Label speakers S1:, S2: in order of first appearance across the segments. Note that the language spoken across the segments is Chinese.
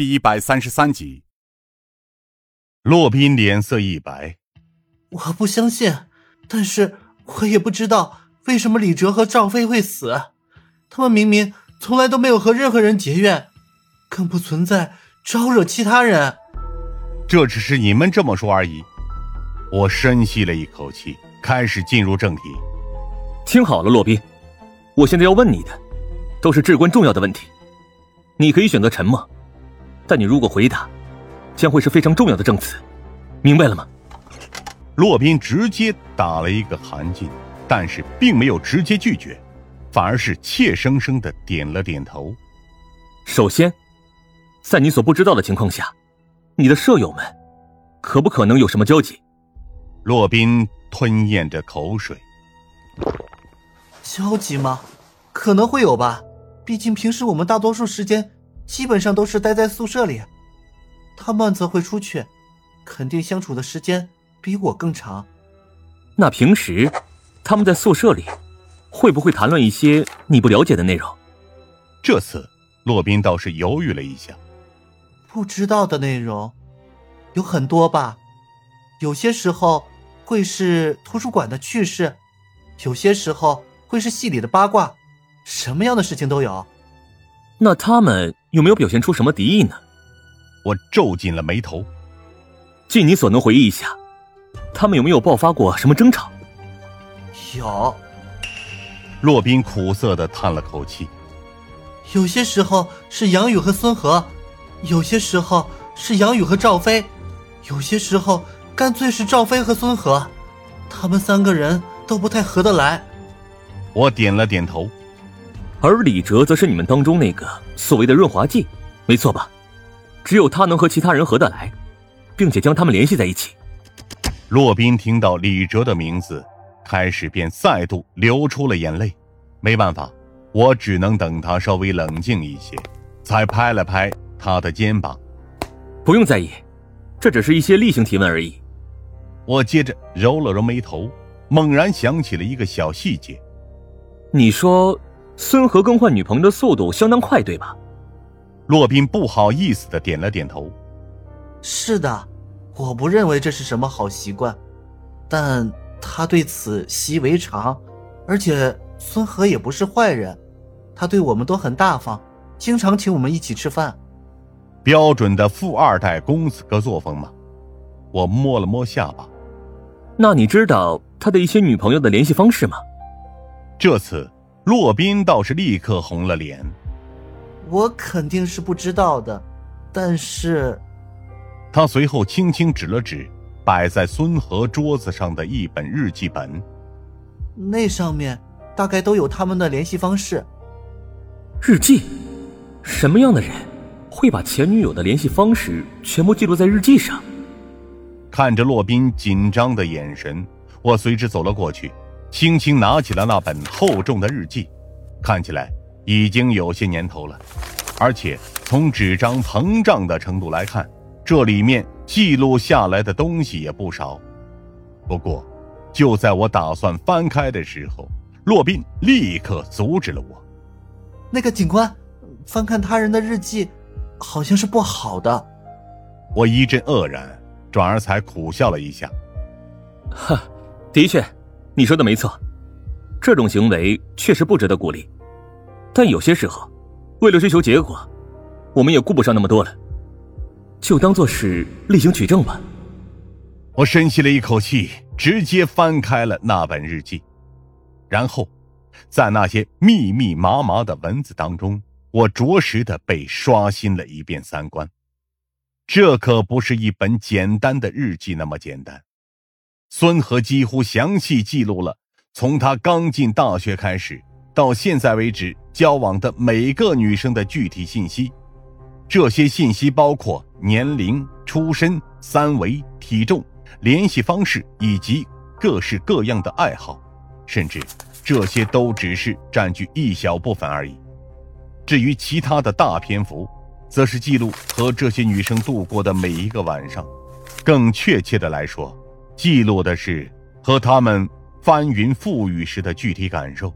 S1: 第一百三十三集。
S2: 洛宾脸色一白，
S3: 我不相信，但是我也不知道为什么李哲和赵飞会死。他们明明从来都没有和任何人结怨，更不存在招惹其他人。
S2: 这只是你们这么说而已。我深吸了一口气，开始进入正题。
S4: 听好了，洛宾，我现在要问你的，都是至关重要的问题。你可以选择沉默，但你如果回答，将会是非常重要的证词，明白了吗？
S2: 洛宾直接打了一个寒噤，但是并没有直接拒绝，反而是怯生生的点了点头。
S4: 首先，在你所不知道的情况下，你的舍友们可不可能有什么交集？
S2: 洛宾吞咽着口水。
S3: 交集吗？可能会有吧。毕竟平时我们大多数时间基本上都是待在宿舍里，他们则会出去，肯定相处的时间比我更长。
S4: 那平时他们在宿舍里会不会谈论一些你不了解的内容？
S2: 这次洛宾倒是犹豫了一下。
S3: 不知道的内容有很多吧，有些时候会是图书馆的趣事，有些时候会是戏里的八卦，什么样的事情都有。
S4: 那他们有没有表现出什么敌意呢？
S2: 我皱紧了眉头。
S4: 尽你所能回忆一下，他们有没有爆发过什么争吵？
S3: 有。
S2: 洛宾苦涩的叹了口气。
S3: 有些时候是杨宇和孙和。有些时候是杨宇和赵飞，有些时候干脆是赵飞和孙和，他们三个人都不太合得来。
S2: 我点了点头。
S4: 而李哲则是你们当中那个所谓的润滑剂，没错吧？只有他能和其他人合得来，并且将他们联系在一起。
S2: 洛宾听到李哲的名字，开始便再度流出了眼泪。没办法，我只能等他稍微冷静一些，才拍了拍。他的肩膀，
S4: 不用在意，这只是一些例行提问而已。
S2: 我接着揉了揉眉头，猛然想起了一个小细节。
S4: 你说孙和更换女朋友的速度相当快，对吧？
S2: 洛宾不好意思的点了点头。
S3: 是的，我不认为这是什么好习惯，但他对此习以为常。而且孙和也不是坏人，他对我们都很大方，经常请我们一起吃饭。
S2: 标准的富二代公子哥作风嘛？我摸了摸下巴。
S4: 那你知道他的一些女朋友的联系方式吗？
S2: 这次洛宾倒是立刻红了脸。
S3: 我肯定是不知道的，但是……
S2: 他随后轻轻指了指摆在孙和桌子上的一本日记本，
S3: 那上面大概都有他们的联系方式。
S4: 日记？什么样的人？会把前女友的联系方式全部记录在日记上。
S2: 看着洛宾紧张的眼神，我随之走了过去，轻轻拿起了那本厚重的日记，看起来已经有些年头了，而且从纸张膨胀的程度来看，这里面记录下来的东西也不少。不过，就在我打算翻开的时候，洛宾立刻阻止了我：“
S3: 那个警官，翻看他人的日记。”好像是不好的，
S2: 我一阵愕然，转而才苦笑了一下。
S4: 哈，的确，你说的没错，这种行为确实不值得鼓励。但有些时候，为了追求结果，我们也顾不上那么多了，就当做是例行取证吧。
S2: 我深吸了一口气，直接翻开了那本日记，然后，在那些密密麻麻的文字当中。我着实的被刷新了一遍三观，这可不是一本简单的日记那么简单。孙和几乎详细记录了从他刚进大学开始到现在为止交往的每个女生的具体信息，这些信息包括年龄、出身、三围、体重、联系方式以及各式各样的爱好，甚至这些都只是占据一小部分而已。至于其他的大篇幅，则是记录和这些女生度过的每一个晚上，更确切的来说，记录的是和他们翻云覆雨时的具体感受，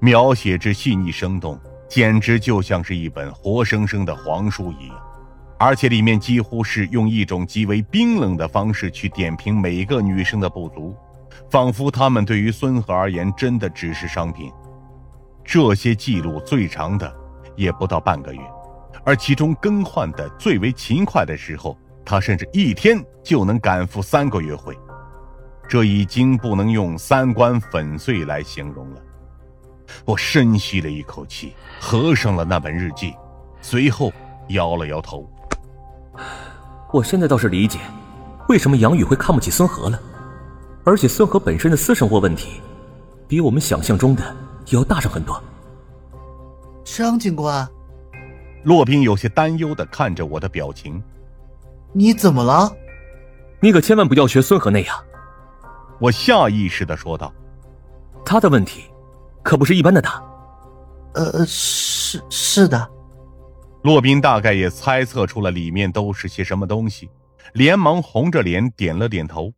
S2: 描写之细腻生动，简直就像是一本活生生的黄书一样。而且里面几乎是用一种极为冰冷的方式去点评每个女生的不足，仿佛她们对于孙和而言真的只是商品。这些记录最长的也不到半个月，而其中更换的最为勤快的时候，他甚至一天就能赶赴三个约会，这已经不能用三观粉碎来形容了。我深吸了一口气，合上了那本日记，随后摇了摇头。
S4: 我现在倒是理解，为什么杨宇会看不起孙和了，而且孙和本身的私生活问题，比我们想象中的要大上很多。
S3: 张警官，
S2: 骆宾有些担忧的看着我的表情，
S3: 你怎么了？
S4: 你可千万不要学孙和那样。
S2: 我下意识的说道，
S4: 他的问题，可不是一般的大。
S3: 呃，是是的。
S2: 洛宾大概也猜测出了里面都是些什么东西，连忙红着脸点了点头。